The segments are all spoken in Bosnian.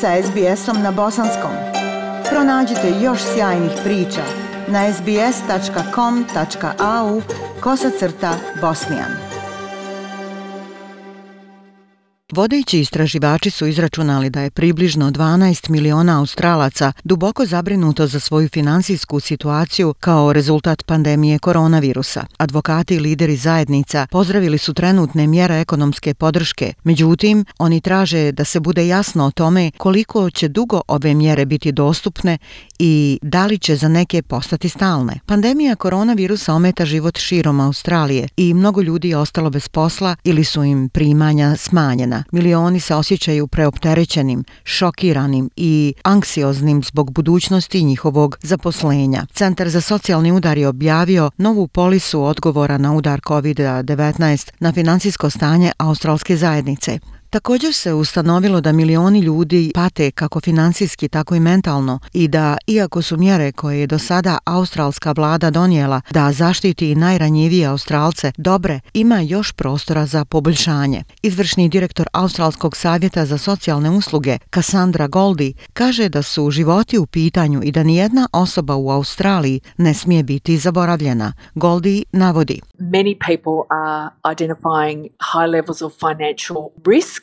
sa SBS-om na bosanskom. Pronađite još sjajnih priča na sbs.com.au kosacrta bosnijan. Vodeći istraživači su izračunali da je približno 12 miliona Australaca duboko zabrinuto za svoju finansijsku situaciju kao rezultat pandemije koronavirusa. Advokati i lideri zajednica pozdravili su trenutne mjere ekonomske podrške, međutim, oni traže da se bude jasno o tome koliko će dugo ove mjere biti dostupne i da li će za neke postati stalne. Pandemija koronavirusa ometa život širom Australije i mnogo ljudi je ostalo bez posla ili su im primanja smanjena. Milioni se osjećaju preopterećenim, šokiranim i anksioznim zbog budućnosti njihovog zaposlenja. Centar za socijalni udar je objavio novu polisu odgovora na udar COVID-19 na financijsko stanje australske zajednice. Također se ustanovilo da milioni ljudi pate kako financijski, tako i mentalno i da, iako su mjere koje je do sada australska vlada donijela da zaštiti najranjivije australce dobre, ima još prostora za poboljšanje. Izvršni direktor Australskog savjeta za socijalne usluge, Cassandra Goldi, kaže da su životi u pitanju i da nijedna osoba u Australiji ne smije biti zaboravljena. Goldi navodi. Many people are identifying high levels of financial risk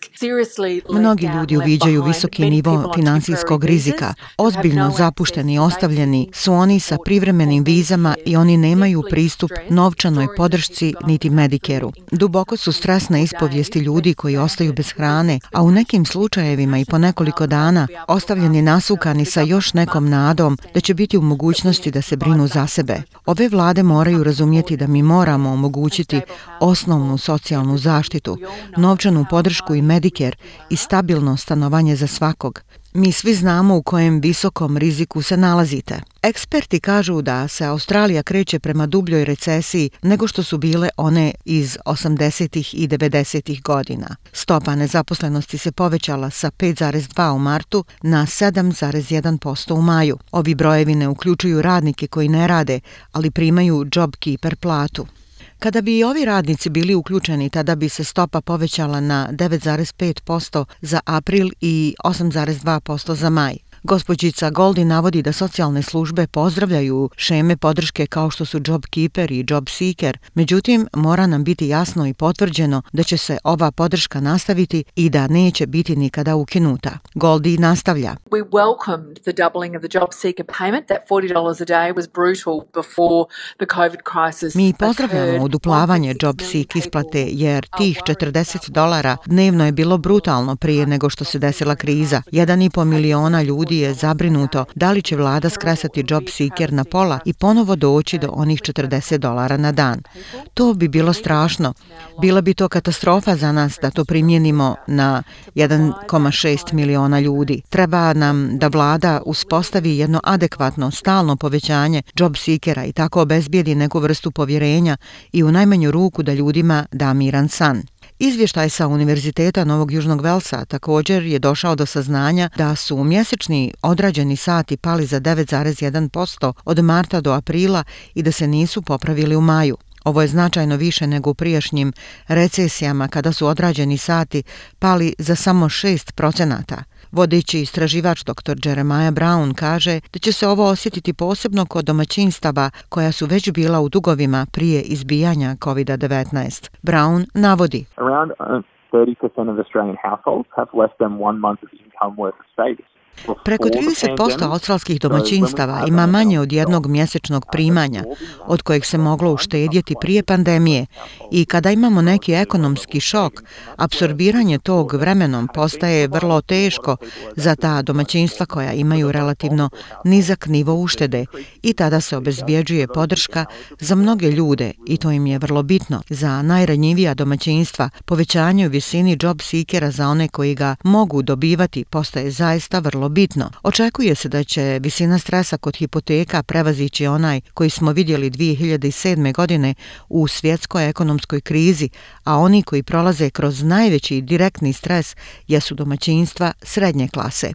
Mnogi ljudi uviđaju visoki nivo finansijskog rizika. Ozbiljno zapušteni i ostavljeni su oni sa privremenim vizama i oni nemaju pristup novčanoj podršci niti Medikeru. Duboko su stresne ispovijesti ljudi koji ostaju bez hrane, a u nekim slučajevima i po nekoliko dana ostavljeni nasukani sa još nekom nadom da će biti u mogućnosti da se brinu za sebe. Ove vlade moraju razumjeti da mi moramo omogućiti osnovnu socijalnu zaštitu, novčanu podršku i Medicare i stabilno stanovanje za svakog. Mi svi znamo u kojem visokom riziku se nalazite. Eksperti kažu da se Australija kreće prema dubljoj recesiji nego što su bile one iz 80-ih i 90-ih godina. Stopa nezaposlenosti se povećala sa 5,2 u martu na 7,1% u maju. Ovi brojevi ne uključuju radnike koji ne rade, ali primaju JobKeeper platu. Kada bi i ovi radnici bili uključeni, tada bi se stopa povećala na 9,5% za april i 8,2% za maj. Gospođica Goldi navodi da socijalne službe pozdravljaju šeme podrške kao što su Job Keeper i Job Seeker, međutim mora nam biti jasno i potvrđeno da će se ova podrška nastaviti i da neće biti nikada ukinuta. Goldi nastavlja. We welcomed the doubling of the Job Seeker payment. That $40 a day was brutal before the COVID crisis. Mi pozdravljamo uduplavanje Job Seek isplate jer tih 40 dolara dnevno je bilo brutalno prije nego što se desila kriza. 1,5 miliona ljudi ljudi je zabrinuto da li će vlada skresati job seeker na pola i ponovo doći do onih 40 dolara na dan. To bi bilo strašno. Bila bi to katastrofa za nas da to primjenimo na 1,6 miliona ljudi. Treba nam da vlada uspostavi jedno adekvatno, stalno povećanje job seekera i tako obezbijedi neku vrstu povjerenja i u najmanju ruku da ljudima da miran san. Izvještaj sa Univerziteta Novog Južnog Velsa također je došao do saznanja da su mjesečni odrađeni sati pali za 9,1% od marta do aprila i da se nisu popravili u maju. Ovo je značajno više nego u prijašnjim recesijama kada su odrađeni sati pali za samo 6 procenata. Vodeći istraživač dr. Jeremiah Brown kaže da će se ovo osjetiti posebno kod domaćinstava koja su već bila u dugovima prije izbijanja COVID-19. Brown navodi. Around uh, 30% of Australian households have less than one month of income worth of savings. Preko 30% australskih domaćinstava ima manje od jednog mjesečnog primanja od kojeg se moglo uštedjeti prije pandemije. I kada imamo neki ekonomski šok, apsorbiranje tog vremenom postaje vrlo teško za ta domaćinstva koja imaju relativno nizak nivo uštede. I tada se obezbjeđuje podrška za mnoge ljude i to im je vrlo bitno. Za najranjivija domaćinstva povećanje u visini job seekera za one koji ga mogu dobivati postaje zaista vrlo vrlo bitno. Očekuje se da će visina stresa kod hipoteka prevazići onaj koji smo vidjeli 2007. godine u svjetskoj ekonomskoj krizi, a oni koji prolaze kroz najveći direktni stres jesu domaćinstva srednje klase.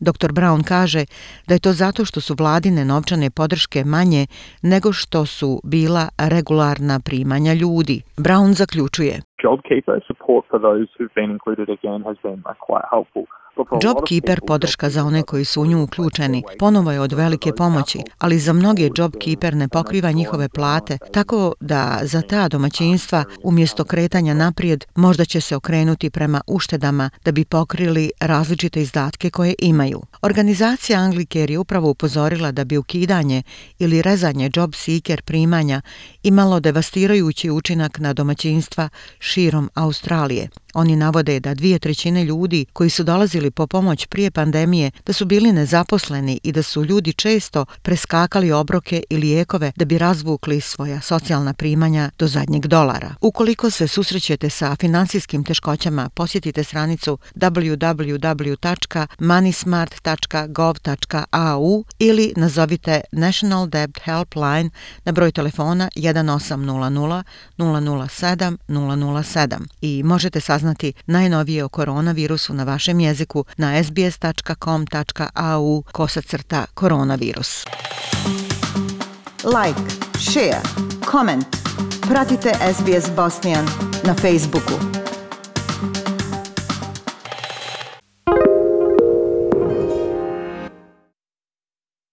Dr. Brown kaže da je to zato što su vladine novčane podrške manje nego što su bila regularna primanja ljudi. Brown zaključuje. JobKeeper support for those who've been included again has been uh, quite helpful. JobKeeper podrška za one koji su u nju uključeni ponovo je od velike pomoći, ali za mnoge JobKeeper ne pokriva njihove plate, tako da za ta domaćinstva umjesto kretanja naprijed možda će se okrenuti prema uštedama da bi pokrili različite izdatke koje imaju. Organizacija Anglicare je upravo upozorila da bi ukidanje ili rezanje job seeker primanja imalo devastirajući učinak na domaćinstva širom Australije. Oni navode da dvije trećine ljudi koji su dolazili po pomoć prije pandemije da su bili nezaposleni i da su ljudi često preskakali obroke ili lijekove da bi razvukli svoja socijalna primanja do zadnjeg dolara. Ukoliko se susrećete sa finansijskim teškoćama, posjetite stranicu www.moneysmart.gov.au ili nazovite National Debt Helpline na broj telefona 1800 007 007 i možete saznati saznati najnovije o koronavirusu na vašem jeziku na sbs.com.au kosacrta koronavirus. Like, share, comment. Pratite SBS Bosnian na Facebooku.